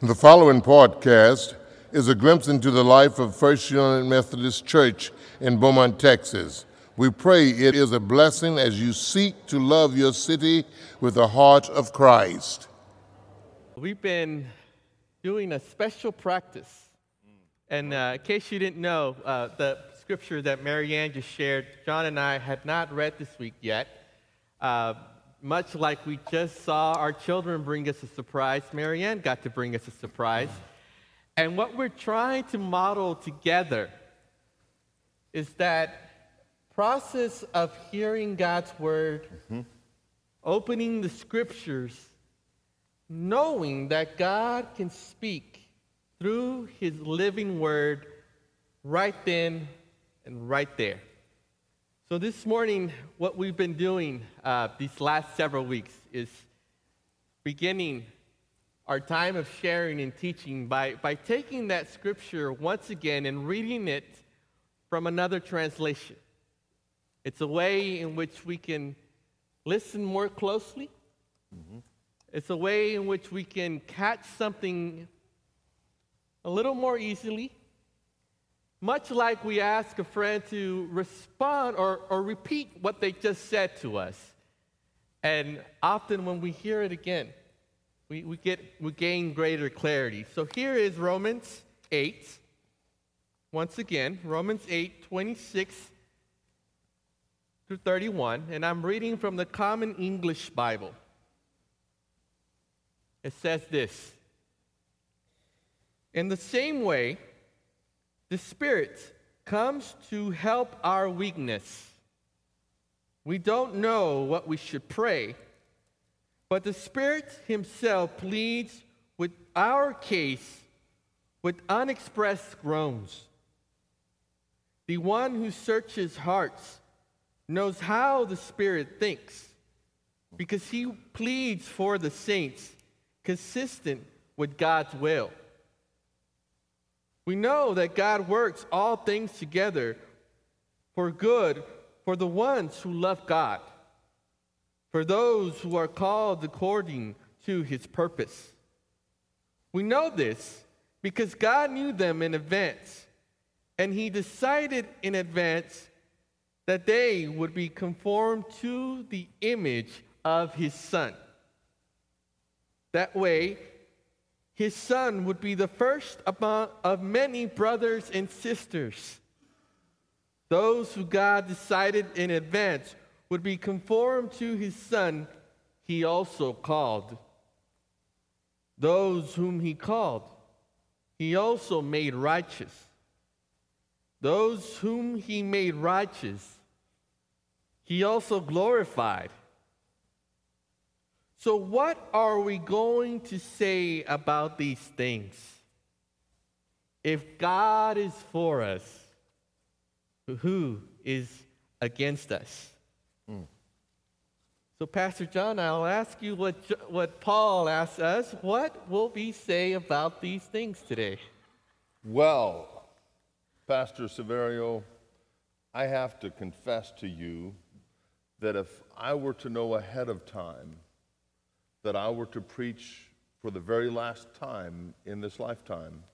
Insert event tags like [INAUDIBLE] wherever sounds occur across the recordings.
The following podcast is a glimpse into the life of First United Methodist Church in Beaumont, Texas. We pray it is a blessing as you seek to love your city with the heart of Christ. We've been doing a special practice. And uh, in case you didn't know, uh, the scripture that Marianne just shared, John and I had not read this week yet. Uh, much like we just saw our children bring us a surprise, Marianne got to bring us a surprise. And what we're trying to model together is that process of hearing God's word, mm-hmm. opening the scriptures, knowing that God can speak through his living word right then and right there. So, this morning, what we've been doing uh, these last several weeks is beginning our time of sharing and teaching by, by taking that scripture once again and reading it from another translation. It's a way in which we can listen more closely. Mm-hmm. It's a way in which we can catch something a little more easily. Much like we ask a friend to respond or, or repeat what they just said to us. And often when we hear it again, we, we, get, we gain greater clarity. So here is Romans 8. Once again, Romans 8, 26 through 31, and I'm reading from the Common English Bible. It says this In the same way, the Spirit comes to help our weakness. We don't know what we should pray, but the Spirit Himself pleads with our case with unexpressed groans. The one who searches hearts knows how the Spirit thinks because he pleads for the saints consistent with God's will. We know that God works all things together for good for the ones who love God, for those who are called according to his purpose. We know this because God knew them in advance, and he decided in advance that they would be conformed to the image of his son. That way, his son would be the first of many brothers and sisters. Those who God decided in advance would be conformed to his son, he also called. Those whom he called, he also made righteous. Those whom he made righteous, he also glorified. So, what are we going to say about these things? If God is for us, who is against us? Mm. So, Pastor John, I'll ask you what, what Paul asked us. What will we say about these things today? Well, Pastor Severio, I have to confess to you that if I were to know ahead of time that I were to preach for the very last time in this lifetime,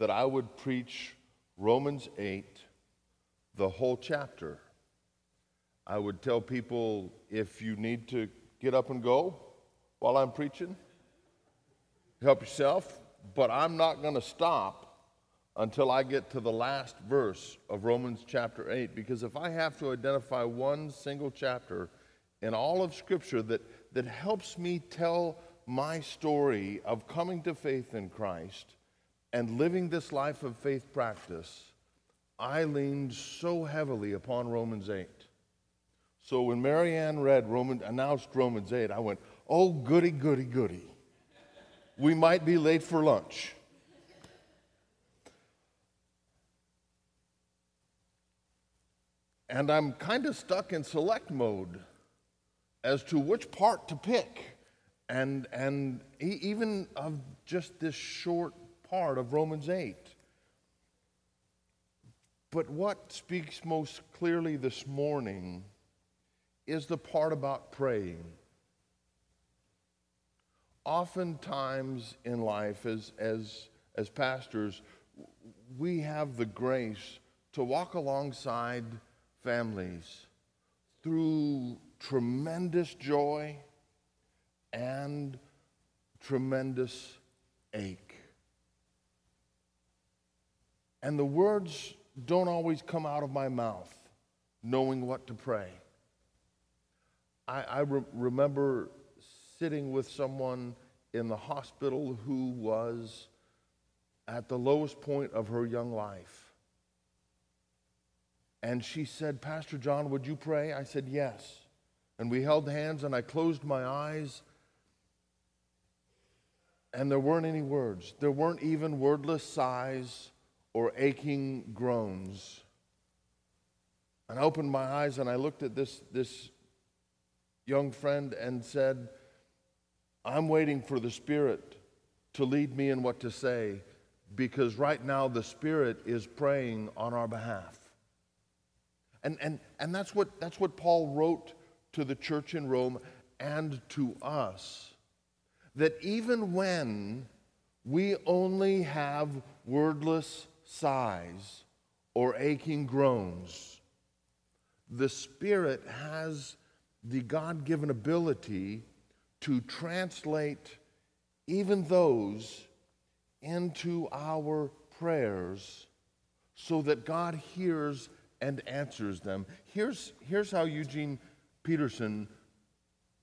that I would preach Romans 8, the whole chapter. I would tell people if you need to get up and go while I'm preaching, help yourself, but I'm not going to stop until I get to the last verse of Romans chapter 8. Because if I have to identify one single chapter in all of Scripture that, that helps me tell my story of coming to faith in Christ and living this life of faith practice, I leaned so heavily upon Romans 8. So when Marianne read Roman, announced Romans 8, I went, oh, goody, goody, goody. We might be late for lunch. And I'm kind of stuck in select mode as to which part to pick. And, and even of just this short part of Romans 8. But what speaks most clearly this morning is the part about praying. oftentimes in life, as, as, as pastors, we have the grace to walk alongside families through tremendous joy and tremendous ache. And the words don't always come out of my mouth knowing what to pray. I, I re- remember sitting with someone in the hospital who was at the lowest point of her young life. And she said, Pastor John, would you pray? I said, Yes. And we held hands, and I closed my eyes, and there weren't any words. There weren't even wordless sighs or aching groans. And I opened my eyes and I looked at this, this young friend and said, I'm waiting for the Spirit to lead me in what to say because right now the Spirit is praying on our behalf. And, and, and that's, what, that's what Paul wrote to the church in Rome and to us. That even when we only have wordless sighs or aching groans. The Spirit has the God given ability to translate even those into our prayers so that God hears and answers them. Here's, here's how Eugene Peterson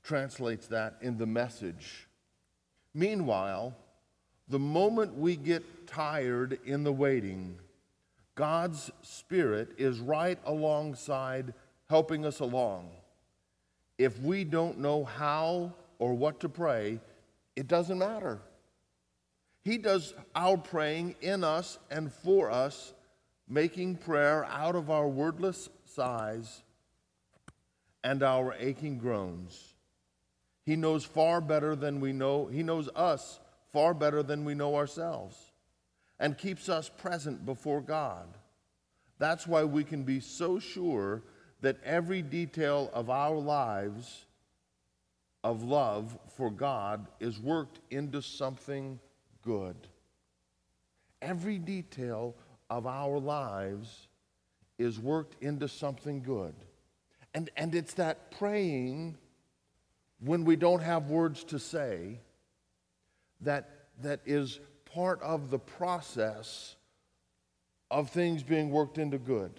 translates that in the message. Meanwhile, the moment we get tired in the waiting, God's Spirit is right alongside helping us along. If we don't know how or what to pray, it doesn't matter. He does our praying in us and for us, making prayer out of our wordless sighs and our aching groans. He knows far better than we know. He knows us far better than we know ourselves and keeps us present before God. That's why we can be so sure that every detail of our lives of love for God is worked into something good. Every detail of our lives is worked into something good. And, and it's that praying when we don't have words to say that, that is part of the process of things being worked into good.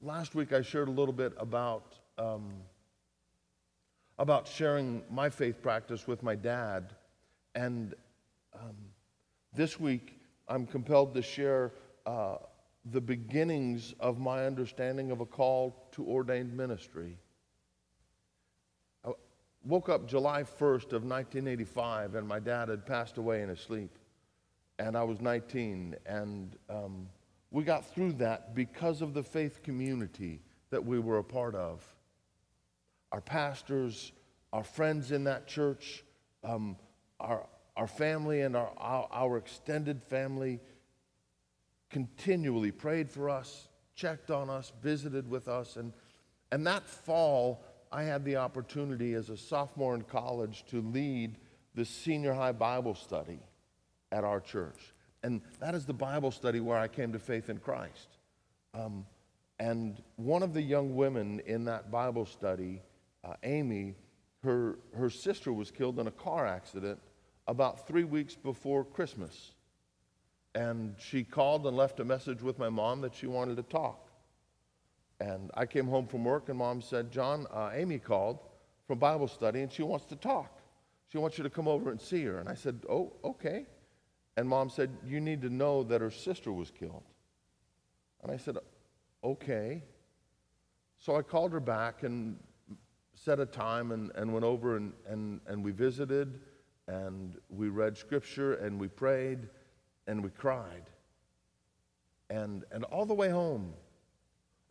Last week I shared a little bit about, um, about sharing my faith practice with my dad. And um, this week I'm compelled to share uh, the beginnings of my understanding of a call to ordained ministry I woke up July 1st of 1985, and my dad had passed away in his sleep, and I was 19, and um, we got through that because of the faith community that we were a part of. Our pastors, our friends in that church, um, our, our family and our, our, our extended family continually prayed for us, checked on us, visited with us, and, and that fall, I had the opportunity as a sophomore in college to lead the senior high Bible study at our church. And that is the Bible study where I came to faith in Christ. Um, and one of the young women in that Bible study, uh, Amy, her, her sister was killed in a car accident about three weeks before Christmas. And she called and left a message with my mom that she wanted to talk. And I came home from work, and mom said, John, uh, Amy called from Bible study, and she wants to talk. She wants you to come over and see her. And I said, Oh, okay. And mom said, You need to know that her sister was killed. And I said, Okay. So I called her back and set a time and, and went over and, and, and we visited and we read scripture and we prayed and we cried. And, and all the way home,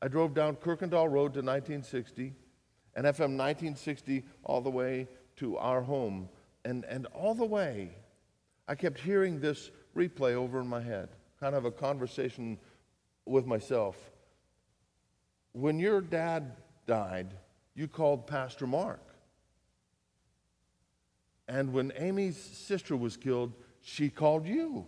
I drove down Kuykendahl Road to 1960 and FM 1960 all the way to our home. And, and all the way, I kept hearing this replay over in my head, kind of a conversation with myself. When your dad died, you called Pastor Mark. And when Amy's sister was killed, she called you.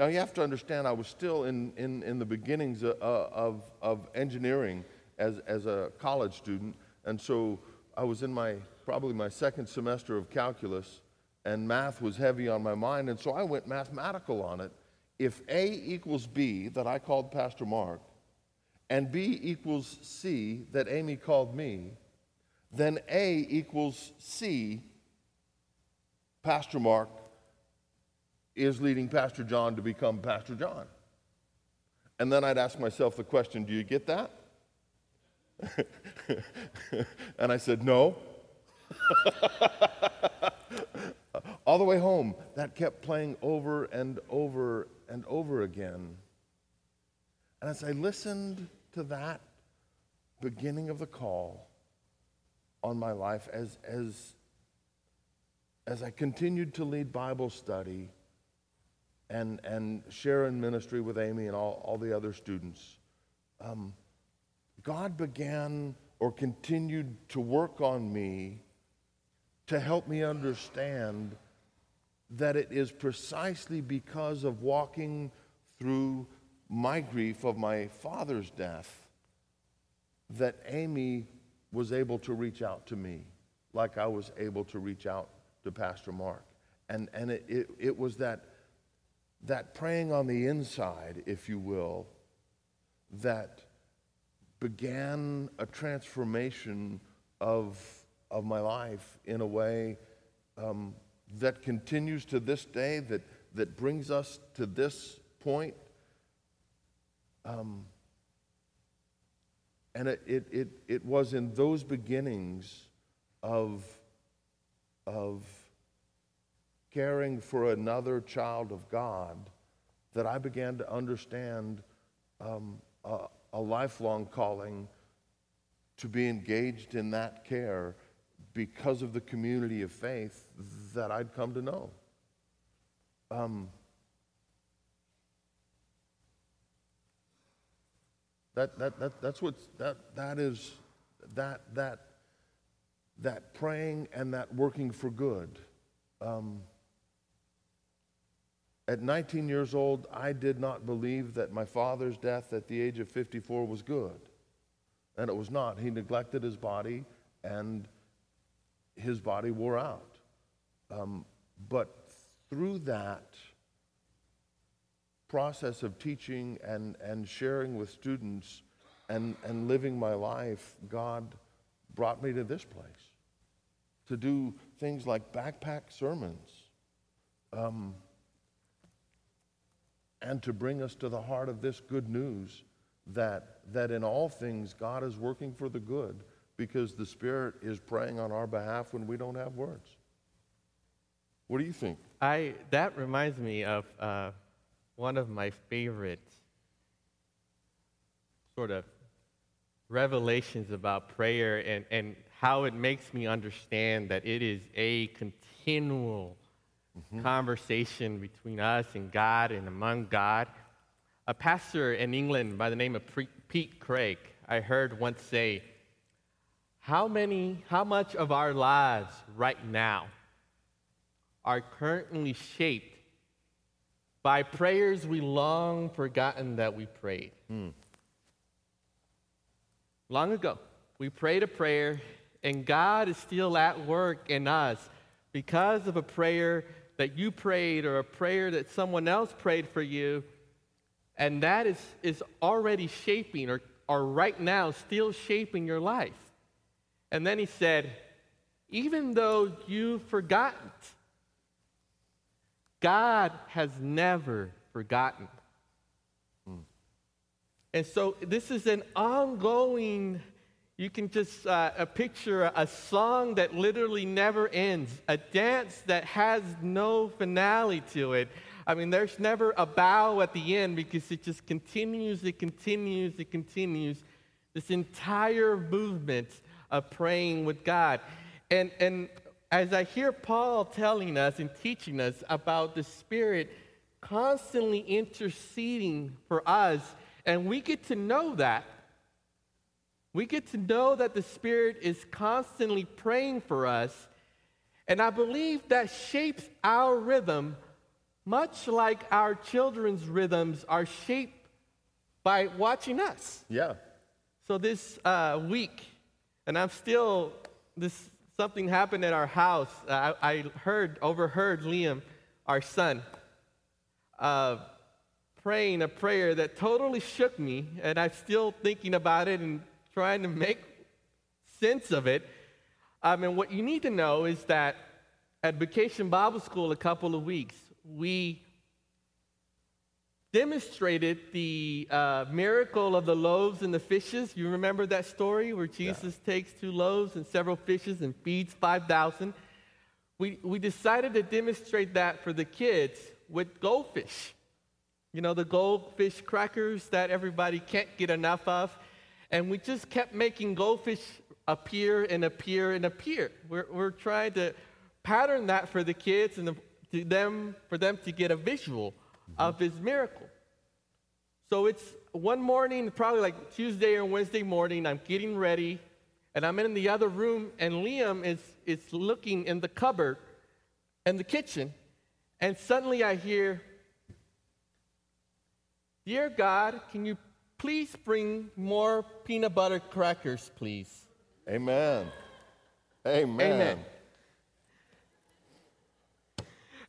Now, you have to understand, I was still in, in, in the beginnings of, of, of engineering as, as a college student. And so I was in my probably my second semester of calculus, and math was heavy on my mind. And so I went mathematical on it. If A equals B, that I called Pastor Mark, and B equals C, that Amy called me, then A equals C, Pastor Mark is leading Pastor John to become Pastor John. And then I'd ask myself the question do you get that? [LAUGHS] and I said, no. [LAUGHS] All the way home, that kept playing over and over and over again. And as I listened to that beginning of the call on my life, as, as, as I continued to lead Bible study and, and share in ministry with Amy and all, all the other students, um, God began or continued to work on me to help me understand that it is precisely because of walking through my grief of my father's death that Amy was able to reach out to me like I was able to reach out to Pastor Mark. And, and it, it, it was that, that praying on the inside, if you will, that began a transformation of, of my life in a way um, that continues to this day, that, that brings us to this point. Um, and it, it, it, it was in those beginnings of, of caring for another child of God that I began to understand um, uh, a lifelong calling to be engaged in that care because of the community of faith that I'd come to know. Um, that, that, that, that's what that, that is that, that, that praying and that working for good. Um, at 19 years old, I did not believe that my father's death at the age of 54 was good. And it was not. He neglected his body, and his body wore out. Um, but through that process of teaching and, and sharing with students and, and living my life, God brought me to this place to do things like backpack sermons. Um, and to bring us to the heart of this good news that, that in all things God is working for the good because the Spirit is praying on our behalf when we don't have words. What do you think? I, that reminds me of uh, one of my favorite sort of revelations about prayer and, and how it makes me understand that it is a continual mm-hmm. conversation between us and God and among God. A pastor in England by the name of Pete Greig, I heard once say, how many, how much of our lives right now are currently shaped by prayers we long forgotten that we prayed? Mm. Long ago, we prayed a prayer, and God is still at work in us because of a prayer that you prayed or a prayer that someone else prayed for you, and that is, is already shaping or, or right now still shaping your life. And then he said, even though you've forgotten, God has never forgotten. Hmm. And so this is an ongoing you can just uh, picture a song that literally never ends, a dance that has no finale to it. I mean, there's never a bow at the end because it just continues, it continues, it continues. This entire movement of praying with God. And, and as I hear Paul telling us and teaching us about the Spirit constantly interceding for us, and we get to know that we get to know that the Spirit is constantly praying for us. And I believe that shapes our rhythm, much like our children's rhythms are shaped by watching us. Yeah. So this uh, week, and I'm still, this something happened at our house. I, I heard, overheard Liam, our son, uh, praying a prayer that totally shook me, and I'm still thinking about it and trying to make sense of it. Um, and what you need to know is that at Vacation Bible School a couple of weeks, we demonstrated the uh, miracle of the loaves and the fishes. You remember that story where Jesus yeah. takes two loaves and several fishes and feeds 5,000? We, we decided to demonstrate that for the kids with goldfish. You know, the goldfish crackers that everybody can't get enough of. And we just kept making goldfish appear and appear and appear. We're, we're trying to pattern that for the kids and the, to them, for them to get a visual mm-hmm. of his miracle. So it's one morning, probably like Tuesday or Wednesday morning, I'm getting ready, and I'm in the other room, and Liam is, is looking in the cupboard in the kitchen, and suddenly I hear, Dear God, can you please bring more peanut butter crackers, please? Amen. Amen. Amen.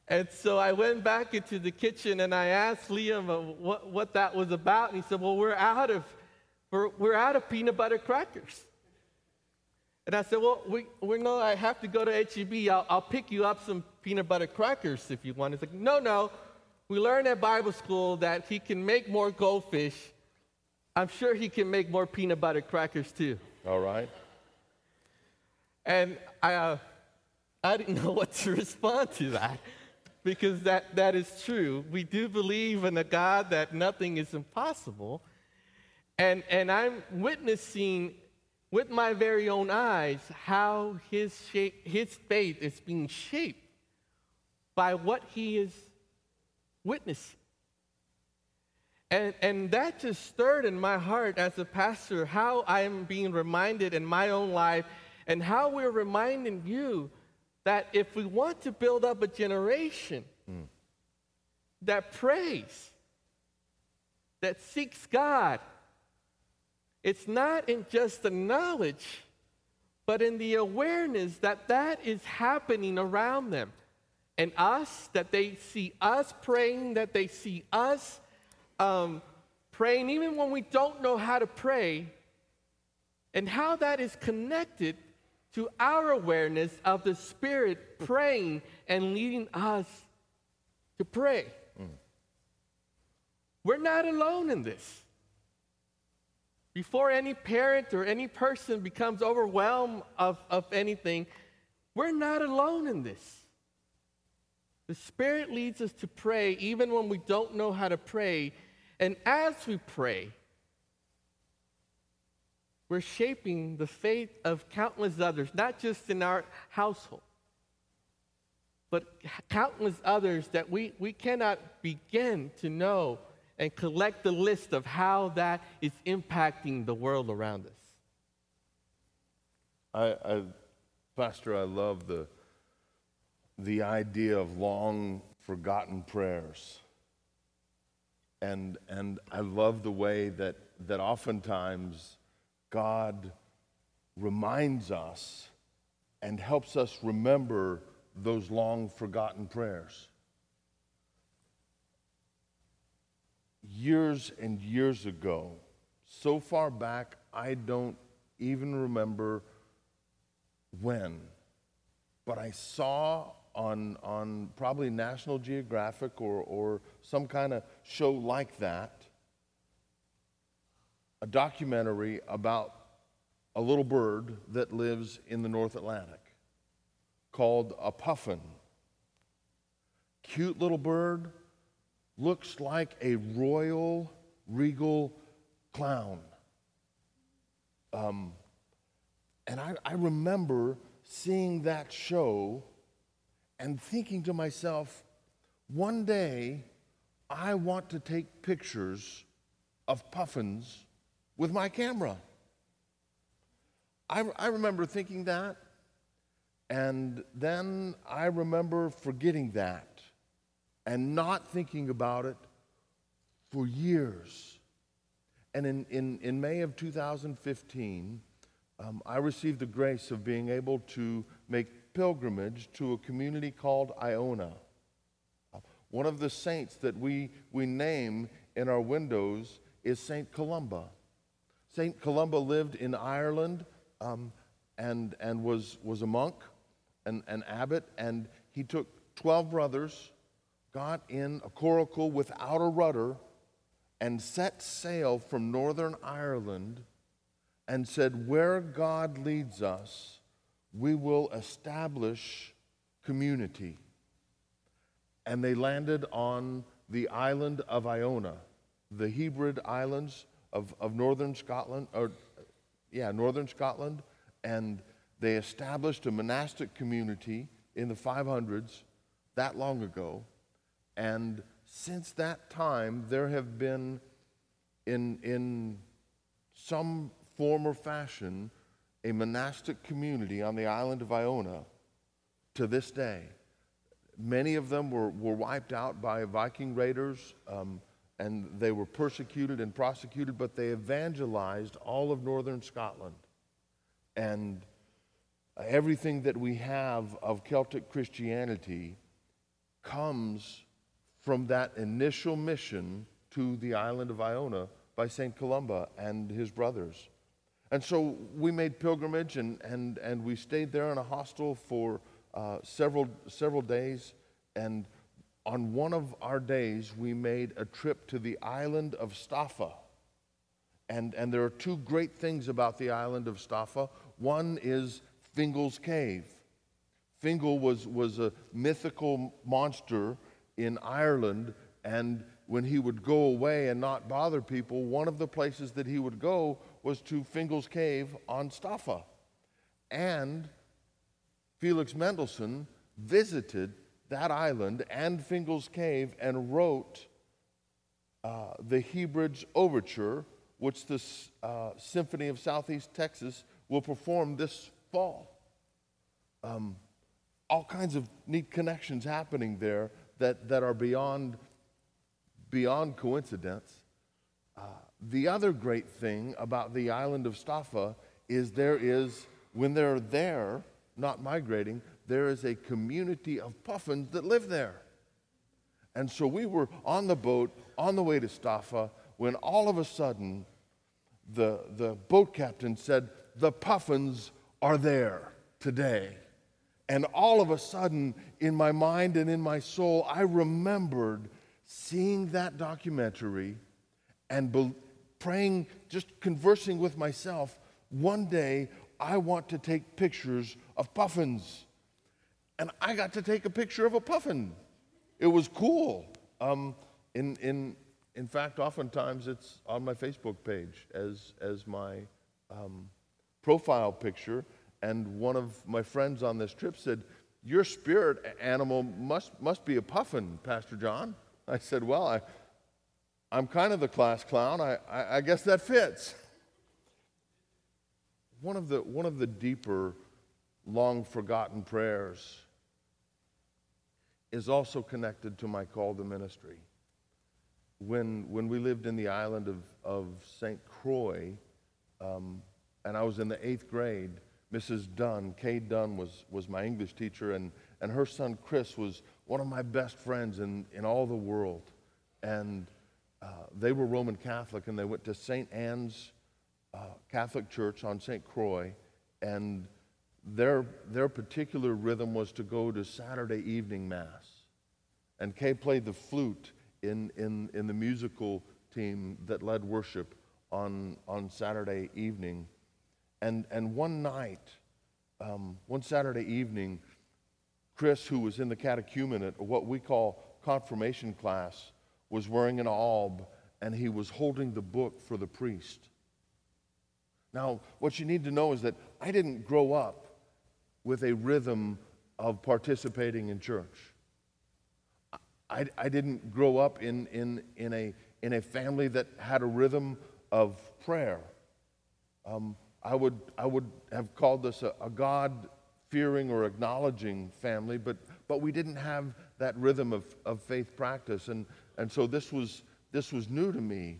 And so I went back into the kitchen and I asked Liam uh, what, what that was about. And he said, Well, we're out of, we're, we're out of peanut butter crackers. And I said, Well, we, we know I have to go to HEB. I'll, I'll pick you up some peanut butter crackers if you want. He's like, No, no. We learned at Bible school that he can make more goldfish. I'm sure he can make more peanut butter crackers too. All right. And I, uh, I didn't [LAUGHS] know what to respond to that because that, that is true. We do believe in a God that nothing is impossible. And, and I'm witnessing with my very own eyes how his, shape, his faith is being shaped by what he is witnessing. And, and that just stirred in my heart as a pastor how I am being reminded in my own life and how we're reminding you that if we want to build up a generation mm. that prays, that seeks God, it's not in just the knowledge, but in the awareness that that is happening around them. And us, that they see us praying, that they see us um, praying, even when we don't know how to pray, and how that is connected to our awareness of the Spirit praying and leading us to pray. Mm. We're not alone in this. Before any parent or any person becomes overwhelmed of, of anything, we're not alone in this. The Spirit leads us to pray even when we don't know how to pray. And as we pray, we're shaping the faith of countless others, not just in our household, but countless others that we, we cannot begin to know and collect the list of how that is impacting the world around us. I, I, Pastor, I love the, the idea of long forgotten prayers. And, and I love the way that, that oftentimes God reminds us and helps us remember those long forgotten prayers. Years and years ago, so far back, I don't even remember when, but I saw on, on probably National Geographic or, or some kind of show like that a documentary about a little bird that lives in the North Atlantic called a puffin. Cute little bird, looks like a royal, regal clown. Um, and I, I remember seeing that show and thinking to myself, one day I want to take pictures of puffins with my camera. I, I remember thinking that. And then I remember forgetting that and not thinking about it for years. And in, in, in May of 2015, um, I received the grace of being able to make pilgrimage to a community called Iona. One of the saints that we, we name in our windows is Saint Columba. Saint Columba lived in Ireland um, and, and was, was a monk, an, an abbot, and he took 12 brothers, got in a coracle without a rudder, and set sail from Northern Ireland and said, Where God leads us, we will establish community and they landed on the island of Iona, the Hebrides Islands of, of northern Scotland, or yeah, northern Scotland, and they established a monastic community in the 500s that long ago. And since that time, there have been, in, in some form or fashion, a monastic community on the island of Iona to this day. Many of them were, were wiped out by Viking raiders, um, and they were persecuted and prosecuted, but they evangelized all of northern Scotland. And everything that we have of Celtic Christianity comes from that initial mission to the island of Iona by St. Columba and his brothers. And so we made pilgrimage and, and, and we stayed there in a hostel for uh, several, several days. And on one of our days, we made a trip to the island of Staffa. And, and there are two great things about the island of Staffa. One is Fingal's Cave. Fingal was, was a mythical monster in Ireland, and when he would go away and not bother people, one of the places that he would go was to Fingal's Cave on Staffa. And Felix Mendelssohn visited that island and Fingal's Cave and wrote uh, the Hebrides Overture, which the uh, Symphony of Southeast Texas will perform this fall. Um, all kinds of neat connections happening there that, that are beyond, beyond coincidence. Uh, the other great thing about the island of Staffa is there is, when they're there, not migrating, there is a community of puffins that live there. And so we were on the boat on the way to Staffa when all of a sudden the, the boat captain said, The puffins are there today. And all of a sudden, in my mind and in my soul, I remembered seeing that documentary and be- praying, just conversing with myself. One day, I want to take pictures of puffins. And I got to take a picture of a puffin. It was cool. Um, in, in, in fact, oftentimes it's on my Facebook page as, as my um, profile picture. And one of my friends on this trip said, Your spirit animal must, must be a puffin, Pastor John. I said, Well, I, I'm kind of the class clown. I, I, I guess that fits. One of the, one of the deeper, long forgotten prayers is also connected to my call to ministry. When, when we lived in the island of, of St. Croix, um, and I was in the eighth grade, Mrs. Dunn, Kay Dunn, was, was my English teacher, and, and her son Chris was one of my best friends in, in all the world. And uh, they were Roman Catholic, and they went to St. Anne's uh, Catholic Church on St. Croix, and their, their particular rhythm was to go to Saturday evening Mass. And Kay played the flute in, in, in the musical team that led worship on, on Saturday evening. And, and one night, um, one Saturday evening, Chris, who was in the catechumenate what we call confirmation class, was wearing an alb and he was holding the book for the priest. Now, what you need to know is that I didn't grow up with a rhythm of participating in church. I, I didn't grow up in, in, in, a, in a family that had a rhythm of prayer. Um, I, would, I would have called this a, a God fearing or acknowledging family, but, but we didn't have that rhythm of, of faith practice. And, and so this was, this was new to me.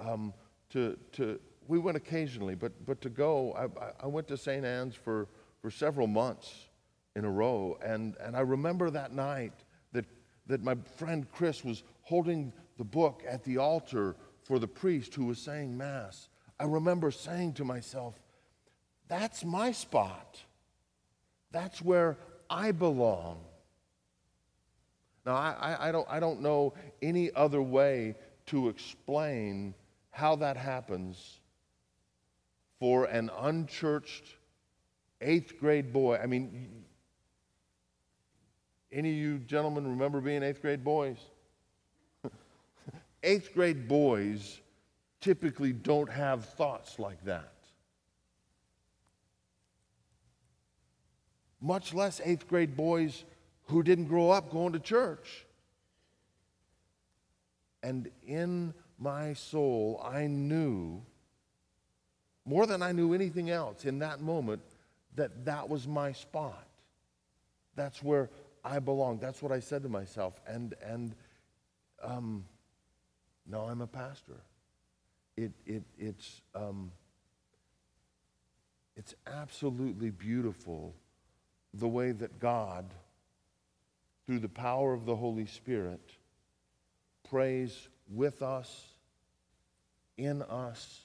Um, to, to, we went occasionally, but, but to go, I, I went to St. Anne's for, for several months in a row. And, and I remember that night that, that my friend Chris was holding the book at the altar for the priest who was saying Mass. I remember saying to myself, that's my spot. That's where I belong. Now, I, I, don't, I don't know any other way to explain how that happens for an unchurched eighth grade boy. I mean, any of you gentlemen remember being eighth grade boys? [LAUGHS] eighth grade boys typically don't have thoughts like that. Much less eighth grade boys who didn't grow up going to church. And in my soul, I knew, more than I knew anything else in that moment, that that was my spot. That's where I belong. That's what I said to myself. And, and um, now I'm a pastor. It, it, it's, um, it's absolutely beautiful the way that God, through the power of the Holy Spirit, prays with us, in us,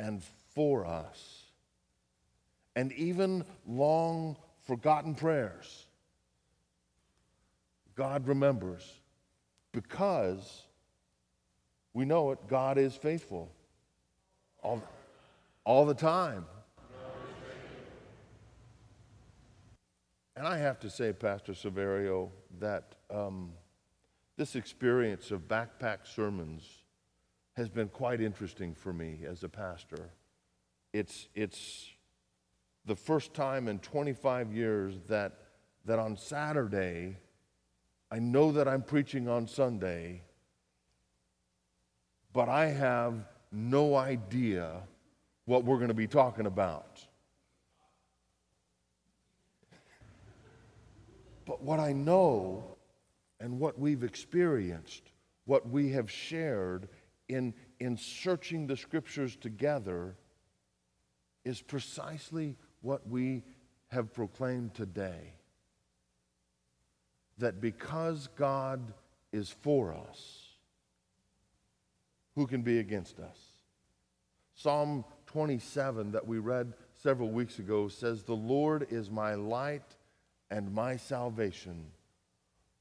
and for us. And even long forgotten prayers, God remembers because we know it, God is faithful all, all the time. And I have to say, Pastor Severio, that um, this experience of backpack sermons has been quite interesting for me as a pastor. It's, it's the first time in 25 years that, that on Saturday, I know that I'm preaching on Sunday, but I have no idea what we're going to be talking about. But what I know and what we've experienced, what we have shared in, in searching the scriptures together, is precisely what we have proclaimed today. That because God is for us, who can be against us? Psalm 27 that we read several weeks ago says, The Lord is my light and my salvation.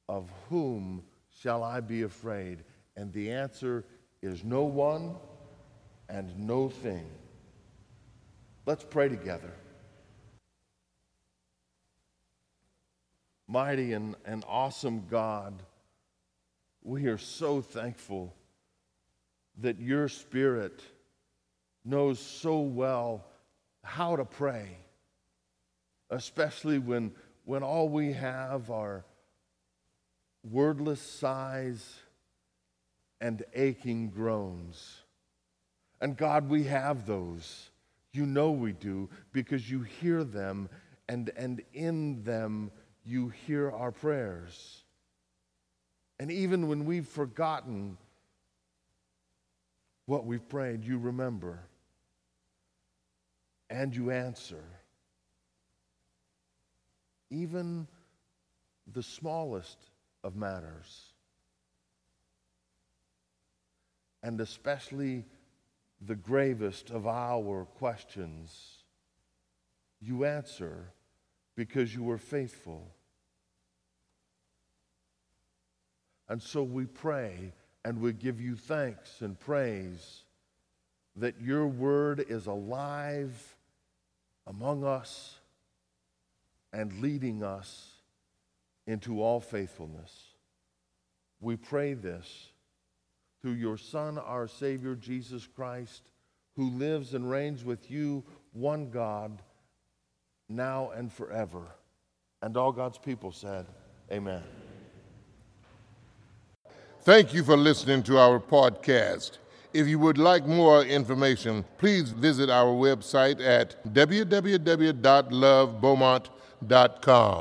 Of whom shall I be afraid? And the answer is no one and no thing. Let's pray together. Mighty and, and awesome God, we are so thankful that your Spirit knows so well how to pray, especially when, when all we have are wordless sighs and aching groans. And God, we have those. You know we do because you hear them, and, and in them you hear our prayers. And even when we've forgotten what we've prayed, you remember and you answer. Even the smallest of matters. And especially the gravest of our questions, you answer because you were faithful. And so we pray and we give you thanks and praise that your word is alive among us and leading us into all faithfulness. We pray this through your Son, our Savior, Jesus Christ, who lives and reigns with you, one God, now and forever. And all God's people said, Amen. Thank you for listening to our podcast. If you would like more information, please visit our website at www.lovebeaumont.com.